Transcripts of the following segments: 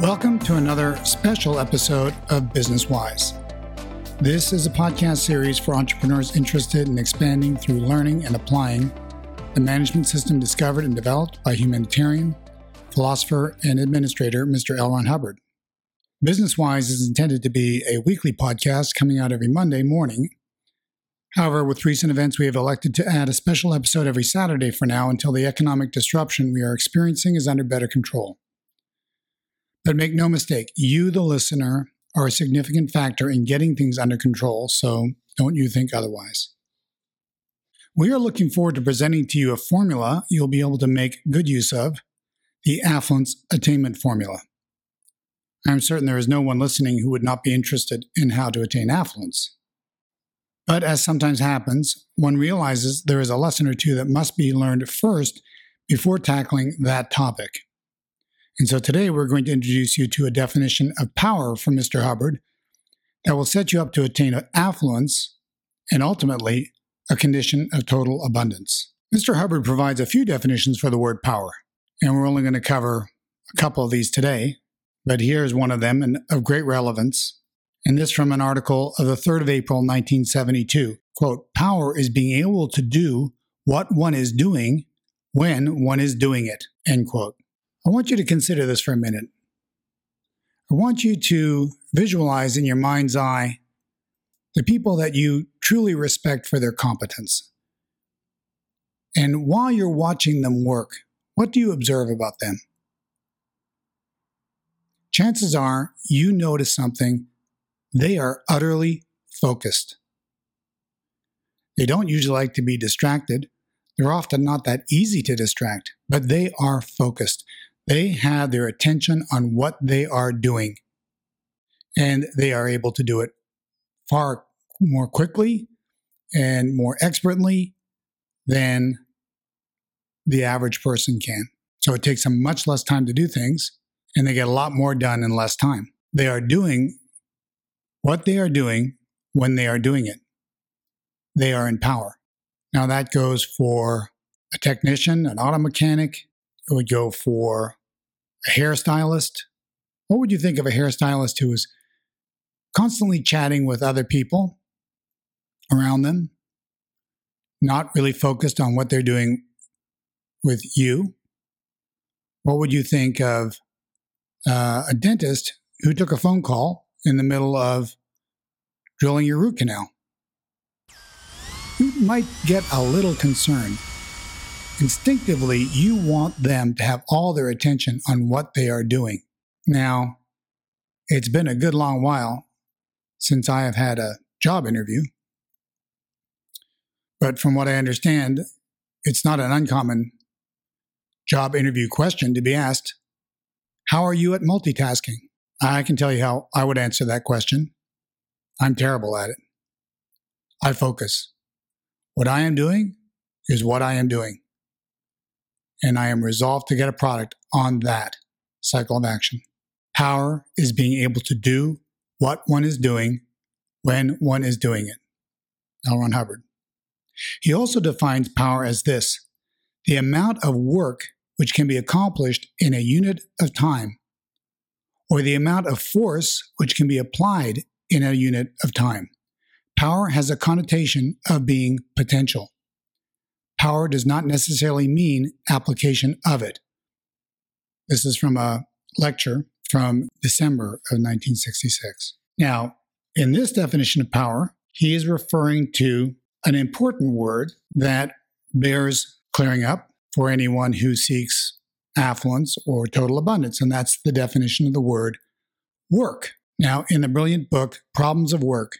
Welcome to another special episode of Business Wise. This is a podcast series for entrepreneurs interested in expanding through learning and applying the management system discovered and developed by humanitarian, philosopher, and administrator Mr. L. Ron Hubbard. Business Wise is intended to be a weekly podcast coming out every Monday morning. However, with recent events, we have elected to add a special episode every Saturday for now until the economic disruption we are experiencing is under better control. But make no mistake, you, the listener, are a significant factor in getting things under control, so don't you think otherwise. We are looking forward to presenting to you a formula you'll be able to make good use of the affluence attainment formula. I'm certain there is no one listening who would not be interested in how to attain affluence. But as sometimes happens, one realizes there is a lesson or two that must be learned first before tackling that topic. And so today we're going to introduce you to a definition of power from Mr. Hubbard that will set you up to attain affluence and ultimately a condition of total abundance. Mr. Hubbard provides a few definitions for the word power, and we're only going to cover a couple of these today, but here's one of them and of great relevance. And this from an article of the 3rd of April, 1972. Quote, power is being able to do what one is doing when one is doing it, end quote. I want you to consider this for a minute. I want you to visualize in your mind's eye the people that you truly respect for their competence. And while you're watching them work, what do you observe about them? Chances are you notice something. They are utterly focused. They don't usually like to be distracted. They're often not that easy to distract, but they are focused. They have their attention on what they are doing, and they are able to do it far more quickly and more expertly than the average person can. So it takes them much less time to do things, and they get a lot more done in less time. They are doing what they are doing when they are doing it. They are in power. Now, that goes for a technician, an auto mechanic, it would go for a hairstylist. What would you think of a hairstylist who is constantly chatting with other people around them, not really focused on what they're doing with you? What would you think of uh, a dentist who took a phone call in the middle of drilling your root canal? You might get a little concerned instinctively you want them to have all their attention on what they are doing. Now, it's been a good long while since I have had a job interview. But from what I understand, it's not an uncommon job interview question to be asked How are you at multitasking? I can tell you how I would answer that question. I'm terrible at it. I focus. What I am doing is what I am doing and I am resolved to get a product on that cycle of action. Power is being able to do what one is doing when one is doing it. L. Ron Hubbard. He also defines power as this the amount of work which can be accomplished in a unit of time, or the amount of force which can be applied in a unit of time. Power has a connotation of being potential power does not necessarily mean application of it. This is from a lecture from December of 1966. Now, in this definition of power, he is referring to an important word that bears clearing up for anyone who seeks affluence or total abundance, and that's the definition of the word work. Now, in the brilliant book, Problems of Work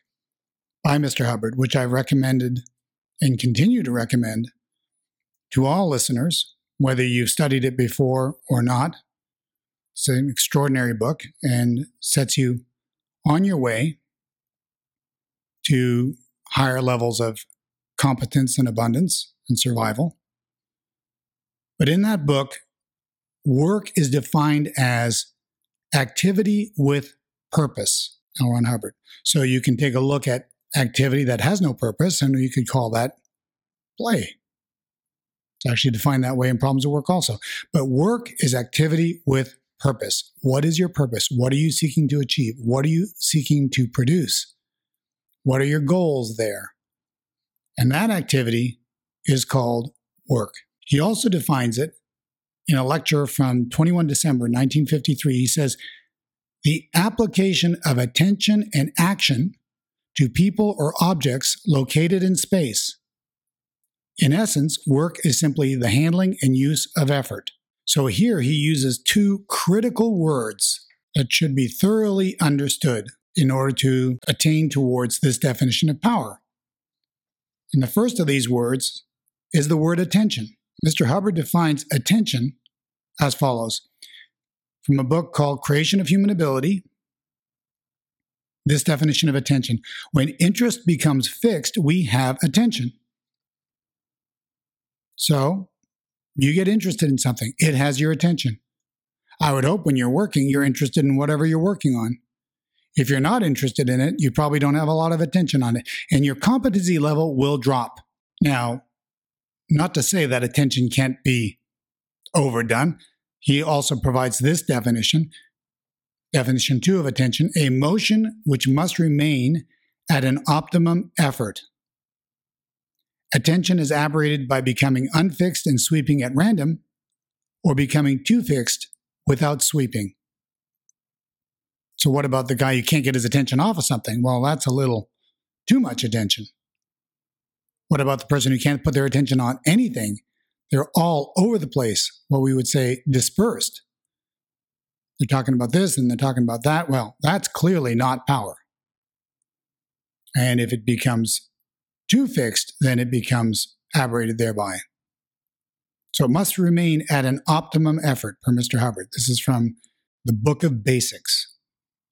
by Mr. Hubbard, which I recommended and continue to recommend to all listeners, whether you've studied it before or not. It's an extraordinary book and sets you on your way to higher levels of competence and abundance and survival. But in that book, work is defined as activity with purpose, L. Ron Hubbard. So you can take a look at activity that has no purpose, and you could call that play. It's actually defined that way in problems of work also. But work is activity with purpose. What is your purpose? What are you seeking to achieve? What are you seeking to produce? What are your goals there? And that activity is called work. He also defines it in a lecture from 21 December 1953. He says, the application of attention and action to people or objects located in space. In essence, work is simply the handling and use of effort. So here he uses two critical words that should be thoroughly understood in order to attain towards this definition of power. And the first of these words is the word attention. Mr. Hubbard defines attention as follows from a book called Creation of Human Ability. This definition of attention when interest becomes fixed, we have attention. So you get interested in something, it has your attention. I would hope when you're working, you're interested in whatever you're working on. If you're not interested in it, you probably don't have a lot of attention on it, and your competency level will drop. Now, not to say that attention can't be overdone. He also provides this definition, definition two of attention, a motion which must remain at an optimum effort. Attention is aberrated by becoming unfixed and sweeping at random, or becoming too fixed without sweeping. So, what about the guy who can't get his attention off of something? Well, that's a little too much attention. What about the person who can't put their attention on anything? They're all over the place, what we would say dispersed. They're talking about this and they're talking about that. Well, that's clearly not power. And if it becomes too fixed, then it becomes aberrated thereby. So it must remain at an optimum effort per Mr. Hubbard. This is from the Book of Basics.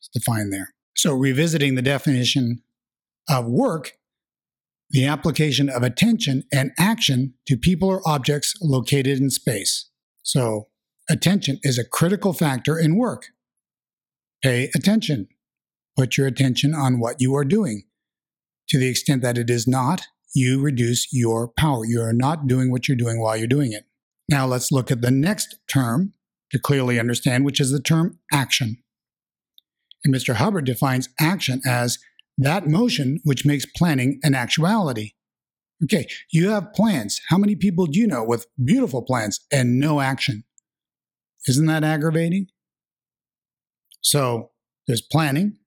It's defined there. So revisiting the definition of work, the application of attention and action to people or objects located in space. So attention is a critical factor in work. Pay attention. Put your attention on what you are doing. To the extent that it is not, you reduce your power. You are not doing what you're doing while you're doing it. Now let's look at the next term to clearly understand, which is the term action. And Mr. Hubbard defines action as that motion which makes planning an actuality. Okay, you have plans. How many people do you know with beautiful plans and no action? Isn't that aggravating? So there's planning,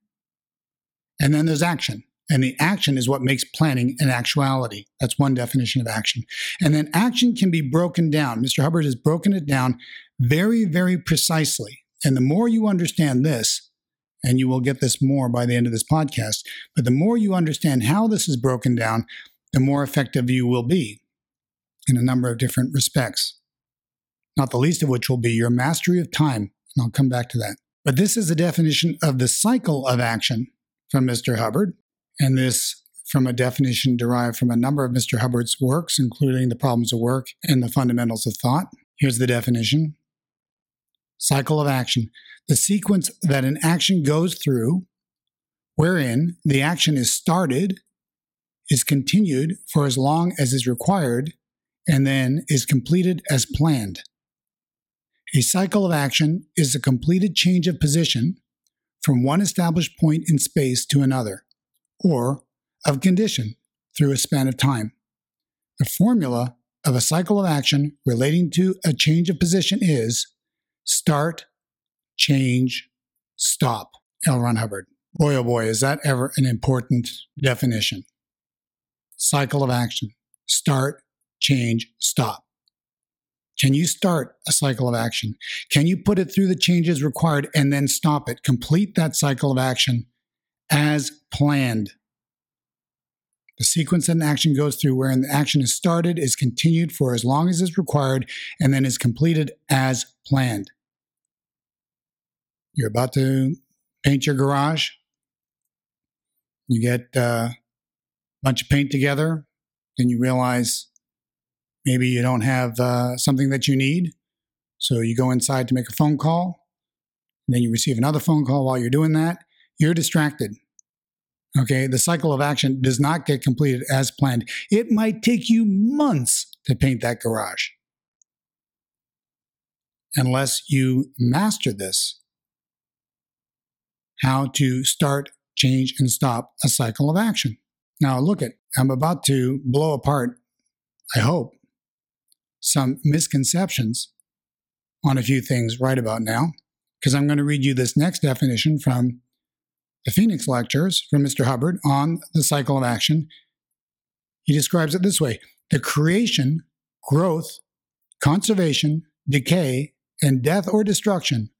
and then there's action. And the action is what makes planning an actuality. That's one definition of action. And then action can be broken down. Mr. Hubbard has broken it down very, very precisely. And the more you understand this, and you will get this more by the end of this podcast. But the more you understand how this is broken down, the more effective you will be in a number of different respects. Not the least of which will be your mastery of time. And I'll come back to that. But this is a definition of the cycle of action from Mr. Hubbard. And this from a definition derived from a number of Mr. Hubbard's works, including The Problems of Work and The Fundamentals of Thought. Here's the definition Cycle of action the sequence that an action goes through, wherein the action is started, is continued for as long as is required, and then is completed as planned. A cycle of action is a completed change of position from one established point in space to another, or of condition through a span of time. The formula of a cycle of action relating to a change of position is start, change, stop. L. Ron Hubbard. Boy, oh boy, is that ever an important definition. Cycle of action. Start, change, stop. Can you start a cycle of action? Can you put it through the changes required and then stop it? Complete that cycle of action as planned. The sequence that an action goes through wherein the action is started, is continued for as long as is required, and then is completed as planned. You're about to paint your garage. You get uh, a bunch of paint together. Then you realize maybe you don't have uh, something that you need. So you go inside to make a phone call. then you receive another phone call while you're doing that. You're distracted. Okay. The cycle of action does not get completed as planned. It might take you months to paint that garage. unless you master this how to start, change, and stop a cycle of action. Now, look at, I'm about to blow apart, I hope, some misconceptions on a few things right about now, because I'm going to read you this next definition from the Phoenix Lectures from Mr. Hubbard on the cycle of action. He describes it this way the creation, growth, conservation, decay, and death or destruction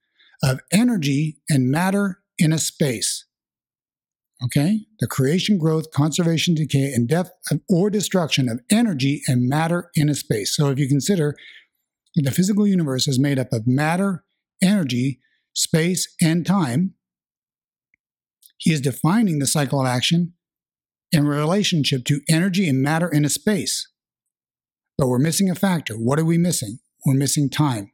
of energy and matter in a space. Okay? The creation, growth, conservation, decay, and death or destruction of energy and matter in a space. So if you consider the physical universe is made up of matter, energy, space, and time, he is defining the cycle of action in relationship to energy and matter in a space. But we're missing a factor. What are we missing? We're missing time.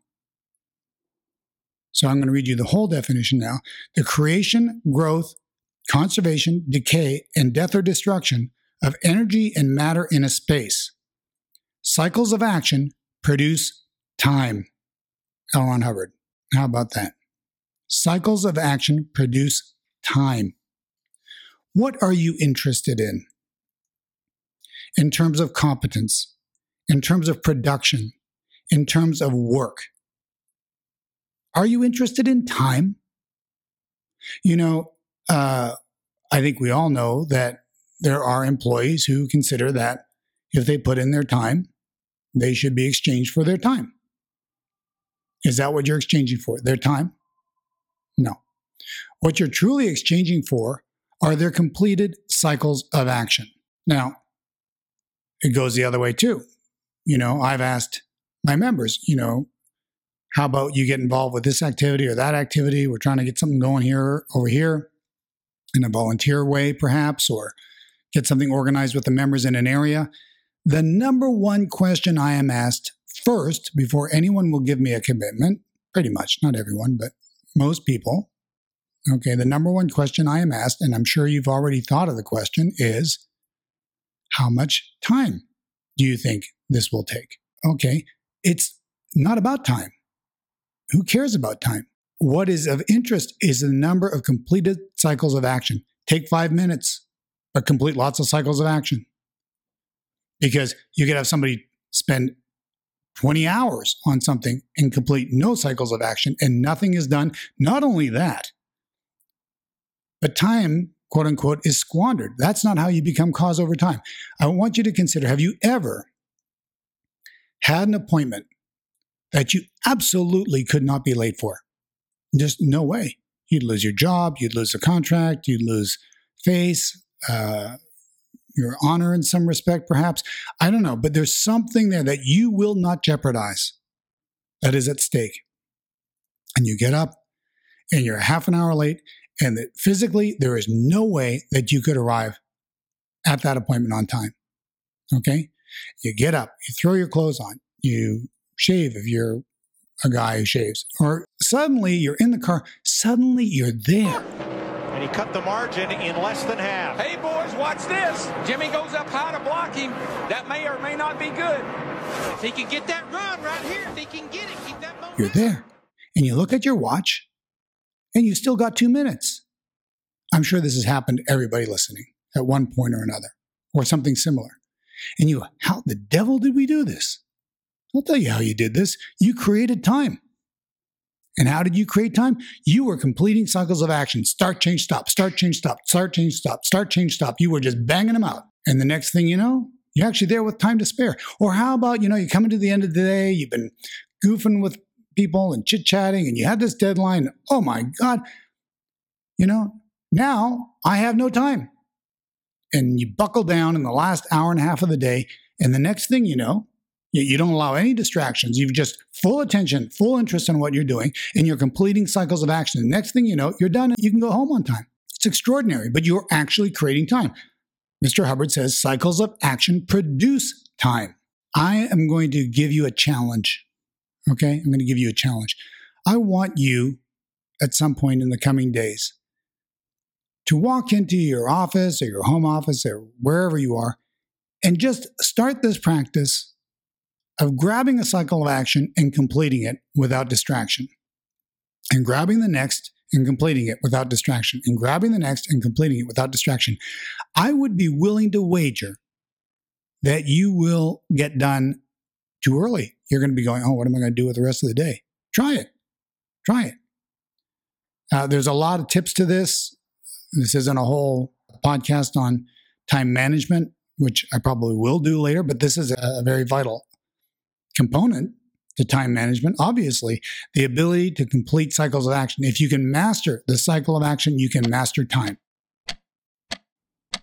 So I'm going to read you the whole definition now. The creation, growth, conservation, decay, and death or destruction of energy and matter in a space. Cycles of action produce time. L. Ron Hubbard. How about that? Cycles of action produce time. What are you interested in? In terms of competence, in terms of production, in terms of work. Are you interested in time? You know, uh, I think we all know that there are employees who consider that if they put in their time, they should be exchanged for their time. Is that what you're exchanging for? Their time? No. What you're truly exchanging for are their completed cycles of action. Now, it goes the other way too. You know, I've asked my members, you know, how about you get involved with this activity or that activity? We're trying to get something going here, over here, in a volunteer way, perhaps, or get something organized with the members in an area. The number one question I am asked first before anyone will give me a commitment, pretty much, not everyone, but most people. Okay, the number one question I am asked, and I'm sure you've already thought of the question, is how much time do you think this will take? Okay, it's not about time. Who cares about time? What is of interest is the number of completed cycles of action. Take five minutes, but complete lots of cycles of action. Because you could have somebody spend 20 hours on something and complete no cycles of action and nothing is done. Not only that, but time, quote unquote, is squandered. That's not how you become cause over time. I want you to consider have you ever had an appointment that you absolutely could not be late for? Just no way. You'd lose your job, you'd lose a contract, you'd lose face, uh, your honor in some respect, perhaps. I don't know, but there's something there that you will not jeopardize that is at stake. And you get up and you're half an hour late, and that physically there is no way that you could arrive at that appointment on time. Okay? You get up, you throw your clothes on, you shave if you're a guy who shaves, or suddenly you're in the car, suddenly you're there. And he cut the margin in less than half. Hey, boys, watch this. Jimmy goes up high to block him. That may or may not be good. If he can get that run right here, if he can get it, keep that momentum. You're there. And you look at your watch, and you still got two minutes. I'm sure this has happened to everybody listening at one point or another, or something similar. And you, how the devil did we do this? I'll tell you how you did this. You created time. And how did you create time? You were completing cycles of action start, change, stop, start, change, stop, start, change, stop, start, change, stop. You were just banging them out. And the next thing you know, you're actually there with time to spare. Or how about, you know, you're coming to the end of the day, you've been goofing with people and chit chatting, and you had this deadline. Oh my God. You know, now I have no time. And you buckle down in the last hour and a half of the day. And the next thing you know, you don't allow any distractions. You've just full attention, full interest in what you're doing, and you're completing cycles of action. The next thing you know, you're done and you can go home on time. It's extraordinary, but you're actually creating time. Mr. Hubbard says cycles of action produce time. I am going to give you a challenge. Okay? I'm going to give you a challenge. I want you at some point in the coming days to walk into your office or your home office or wherever you are and just start this practice of grabbing a cycle of action and completing it without distraction, and grabbing the next and completing it without distraction, and grabbing the next and completing it without distraction, I would be willing to wager that you will get done too early. You're going to be going, oh, what am I going to do with the rest of the day? Try it. Try it. Uh, there's a lot of tips to this. This isn't a whole podcast on time management, which I probably will do later, but this is a very vital component to time management. Obviously, the ability to complete cycles of action. If you can master the cycle of action, you can master time.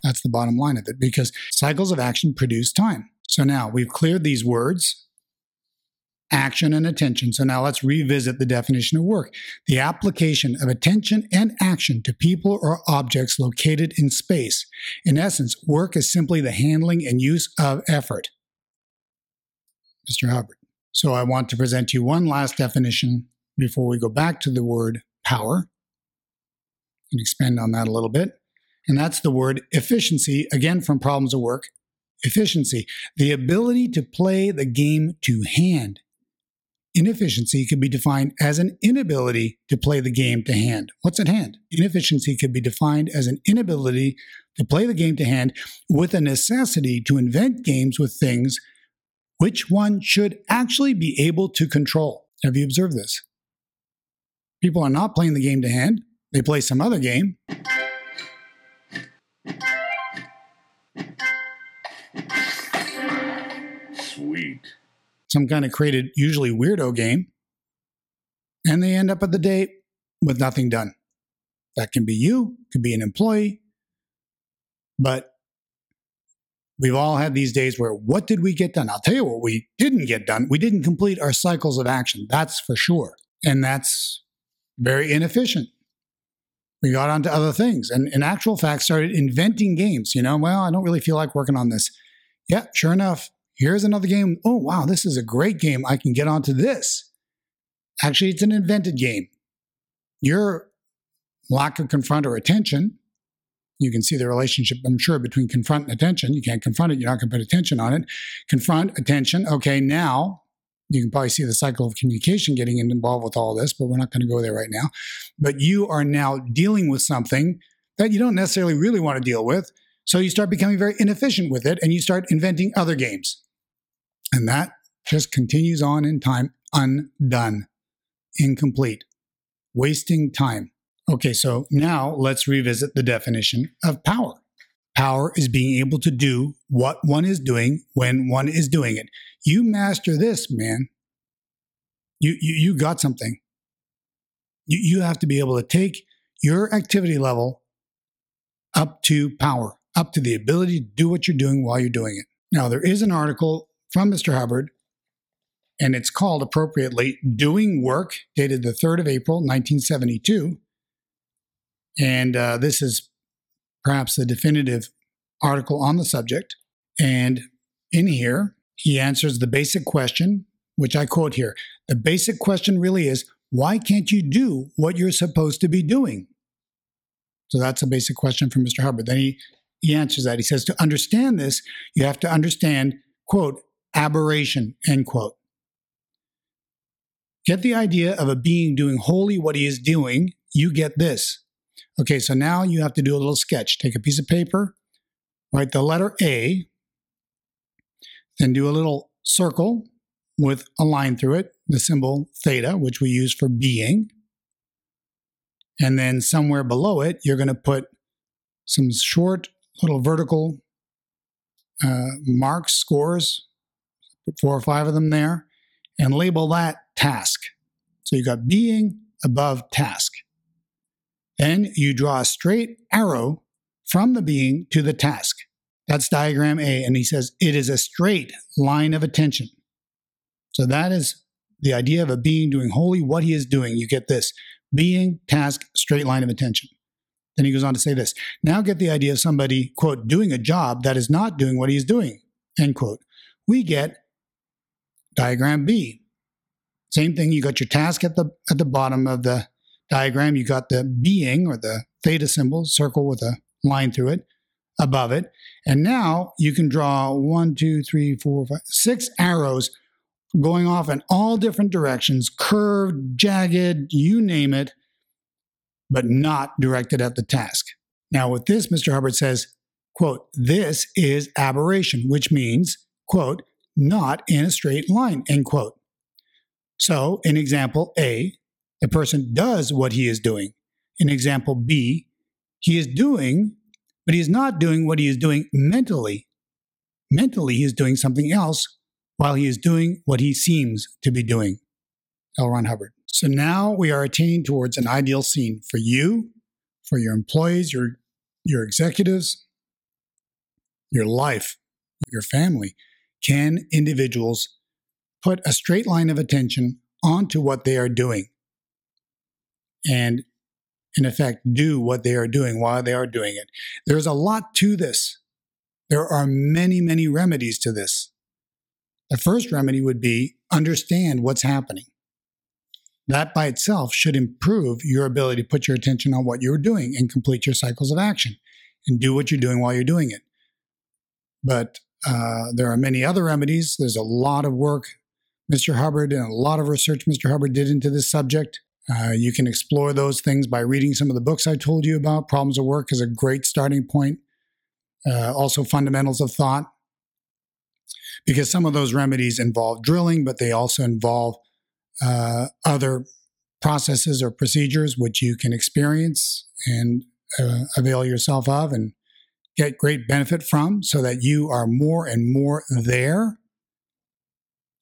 That's the bottom line of it because cycles of action produce time. So now we've cleared these words action and attention. So now let's revisit the definition of work the application of attention and action to people or objects located in space. In essence, work is simply the handling and use of effort. Mr. Hubbard. So I want to present you one last definition before we go back to the word power and expand on that a little bit. And that's the word efficiency, again from Problems of Work. Efficiency, the ability to play the game to hand. Inefficiency could be defined as an inability to play the game to hand. What's at hand? Inefficiency could be defined as an inability to play the game to hand with a necessity to invent games with things which one should actually be able to control. Have you observed this? People are not playing the game to hand, they play some other game. Sweet some kind of created, usually weirdo game, and they end up at the day with nothing done. That can be you, could be an employee, but we've all had these days where what did we get done? I'll tell you what we didn't get done. We didn't complete our cycles of action. That's for sure. And that's very inefficient. We got onto other things and in actual fact started inventing games. You know, well, I don't really feel like working on this. Yeah, sure enough, Here's another game. Oh, wow, this is a great game. I can get onto this. Actually, it's an invented game. Your lack of confront or attention, you can see the relationship, I'm sure, between confront and attention. You can't confront it, you're not going to put attention on it. Confront, attention. Okay, now you can probably see the cycle of communication getting involved with all this, but we're not going to go there right now. But you are now dealing with something that you don't necessarily really want to deal with. So you start becoming very inefficient with it and you start inventing other games. And that just continues on in time, undone, incomplete, wasting time. Okay, so now let's revisit the definition of power. Power is being able to do what one is doing when one is doing it. You master this, man. You, you, you got something. You, you have to be able to take your activity level up to power up to the ability to do what you're doing while you're doing it. Now, there is an article from Mr. Hubbard, and it's called appropriately Doing Work, dated the 3rd of April, 1972. And uh, this is perhaps the definitive article on the subject. And in here, he answers the basic question, which I quote here. The basic question really is why can't you do what you're supposed to be doing? So that's a basic question from Mr. Hubbard. Then he he answers that. He says, to understand this, you have to understand, quote, aberration, end quote. Get the idea of a being doing wholly what he is doing, you get this. Okay, so now you have to do a little sketch. Take a piece of paper, write the letter A, then do a little circle with a line through it, the symbol theta, which we use for being. And then somewhere below it, you're going to put some short little vertical uh, marks, scores, put four or five of them there, and label that task. So you got being above task. Then you draw a straight arrow from the being to the task. That's diagram A. And he says it is a straight line of attention. So that is the idea of a being doing wholly what he is doing. You get this being, task, straight line of attention. Then he goes on to say this now get the idea of somebody, quote, doing a job that is not doing what he's doing, end quote. We get diagram B. Same thing, you got your task at the at the bottom of the diagram, you got the being or the theta symbol, circle with a line through it, above it. And now you can draw one, two, three, four, five, six arrows going off in all different directions, curved, jagged, you name it, but not directed at the task. Now, with this, Mr. Hubbard says, quote, this is aberration, which means, quote, not in a straight line, end quote. So, in example A, the person does what he is doing. In example B, he is doing, but he is not doing what he is doing mentally. Mentally, he is doing something else while he is doing what he seems to be doing. L. Ron Hubbard. So now we are attaining towards an ideal scene for you, for your employees, your, your executives, your life, your family. Can individuals put a straight line of attention onto what they are doing and, in effect, do what they are doing while they are doing it? There's a lot to this. There are many, many remedies to this. The first remedy would be understand what's happening. That by itself should improve your ability to put your attention on what you're doing and complete your cycles of action and do what you're doing while you're doing it. But uh, there are many other remedies. There's a lot of work Mr. Hubbard and a lot of research Mr. Hubbard did into this subject. Uh, you can explore those things by reading some of the books I told you about. Problems of Work is a great starting point. Uh, also, Fundamentals of Thought, because some of those remedies involve drilling, but they also involve uh, other processes or procedures which you can experience and uh, avail yourself of and get great benefit from so that you are more and more there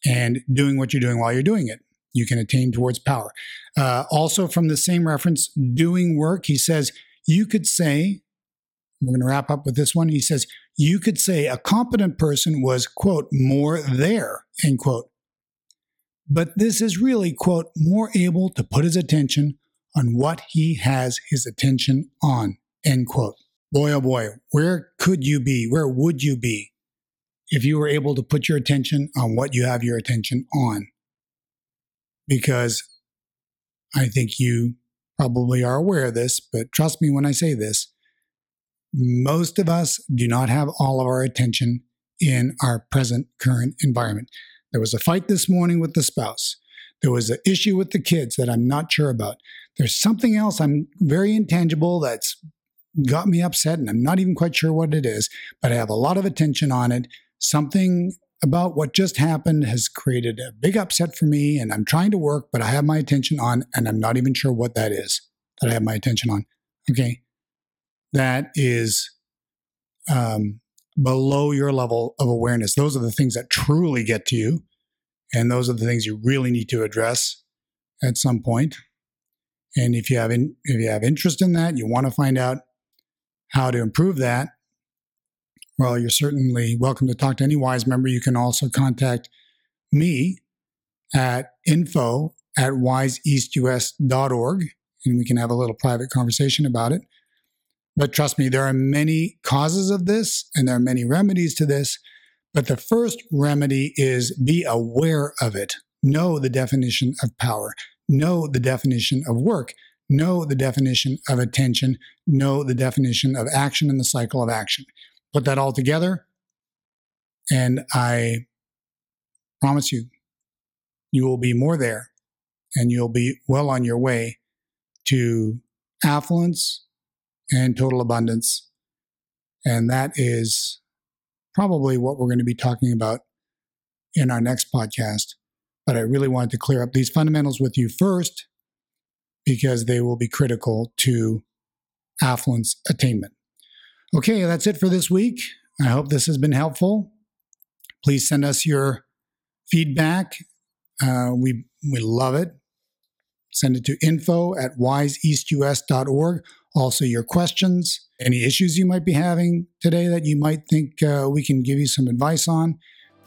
and doing what you're doing while you're doing it. You can attain towards power. Uh, also, from the same reference, doing work, he says, you could say, we're going to wrap up with this one. He says, you could say a competent person was, quote, more there, end quote. But this is really, quote, more able to put his attention on what he has his attention on, end quote. Boy, oh boy, where could you be? Where would you be if you were able to put your attention on what you have your attention on? Because I think you probably are aware of this, but trust me when I say this most of us do not have all of our attention in our present current environment. There was a fight this morning with the spouse. There was an issue with the kids that I'm not sure about. There's something else I'm very intangible that's got me upset and I'm not even quite sure what it is, but I have a lot of attention on it. Something about what just happened has created a big upset for me and I'm trying to work, but I have my attention on and I'm not even sure what that is that I have my attention on. Okay that is um, below your level of awareness. Those are the things that truly get to you. And those are the things you really need to address at some point. And if you have in, if you have interest in that, you want to find out how to improve that. Well, you're certainly welcome to talk to any wise member. You can also contact me at info at wiseeastus.org and we can have a little private conversation about it. But trust me, there are many causes of this and there are many remedies to this. But the first remedy is be aware of it. Know the definition of power. Know the definition of work. Know the definition of attention. Know the definition of action and the cycle of action. Put that all together, and I promise you, you will be more there and you'll be well on your way to affluence and total abundance. And that is probably what we're going to be talking about in our next podcast. But I really wanted to clear up these fundamentals with you first because they will be critical to affluence attainment. Okay, that's it for this week. I hope this has been helpful. Please send us your feedback. Uh, we, we love it. Send it to info at wiseeastus.org also your questions, any issues you might be having today that you might think uh, we can give you some advice on.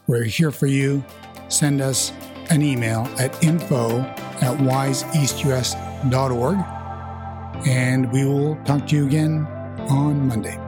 We're here for you. Send us an email at info at wiseeastus.org and we will talk to you again on Monday.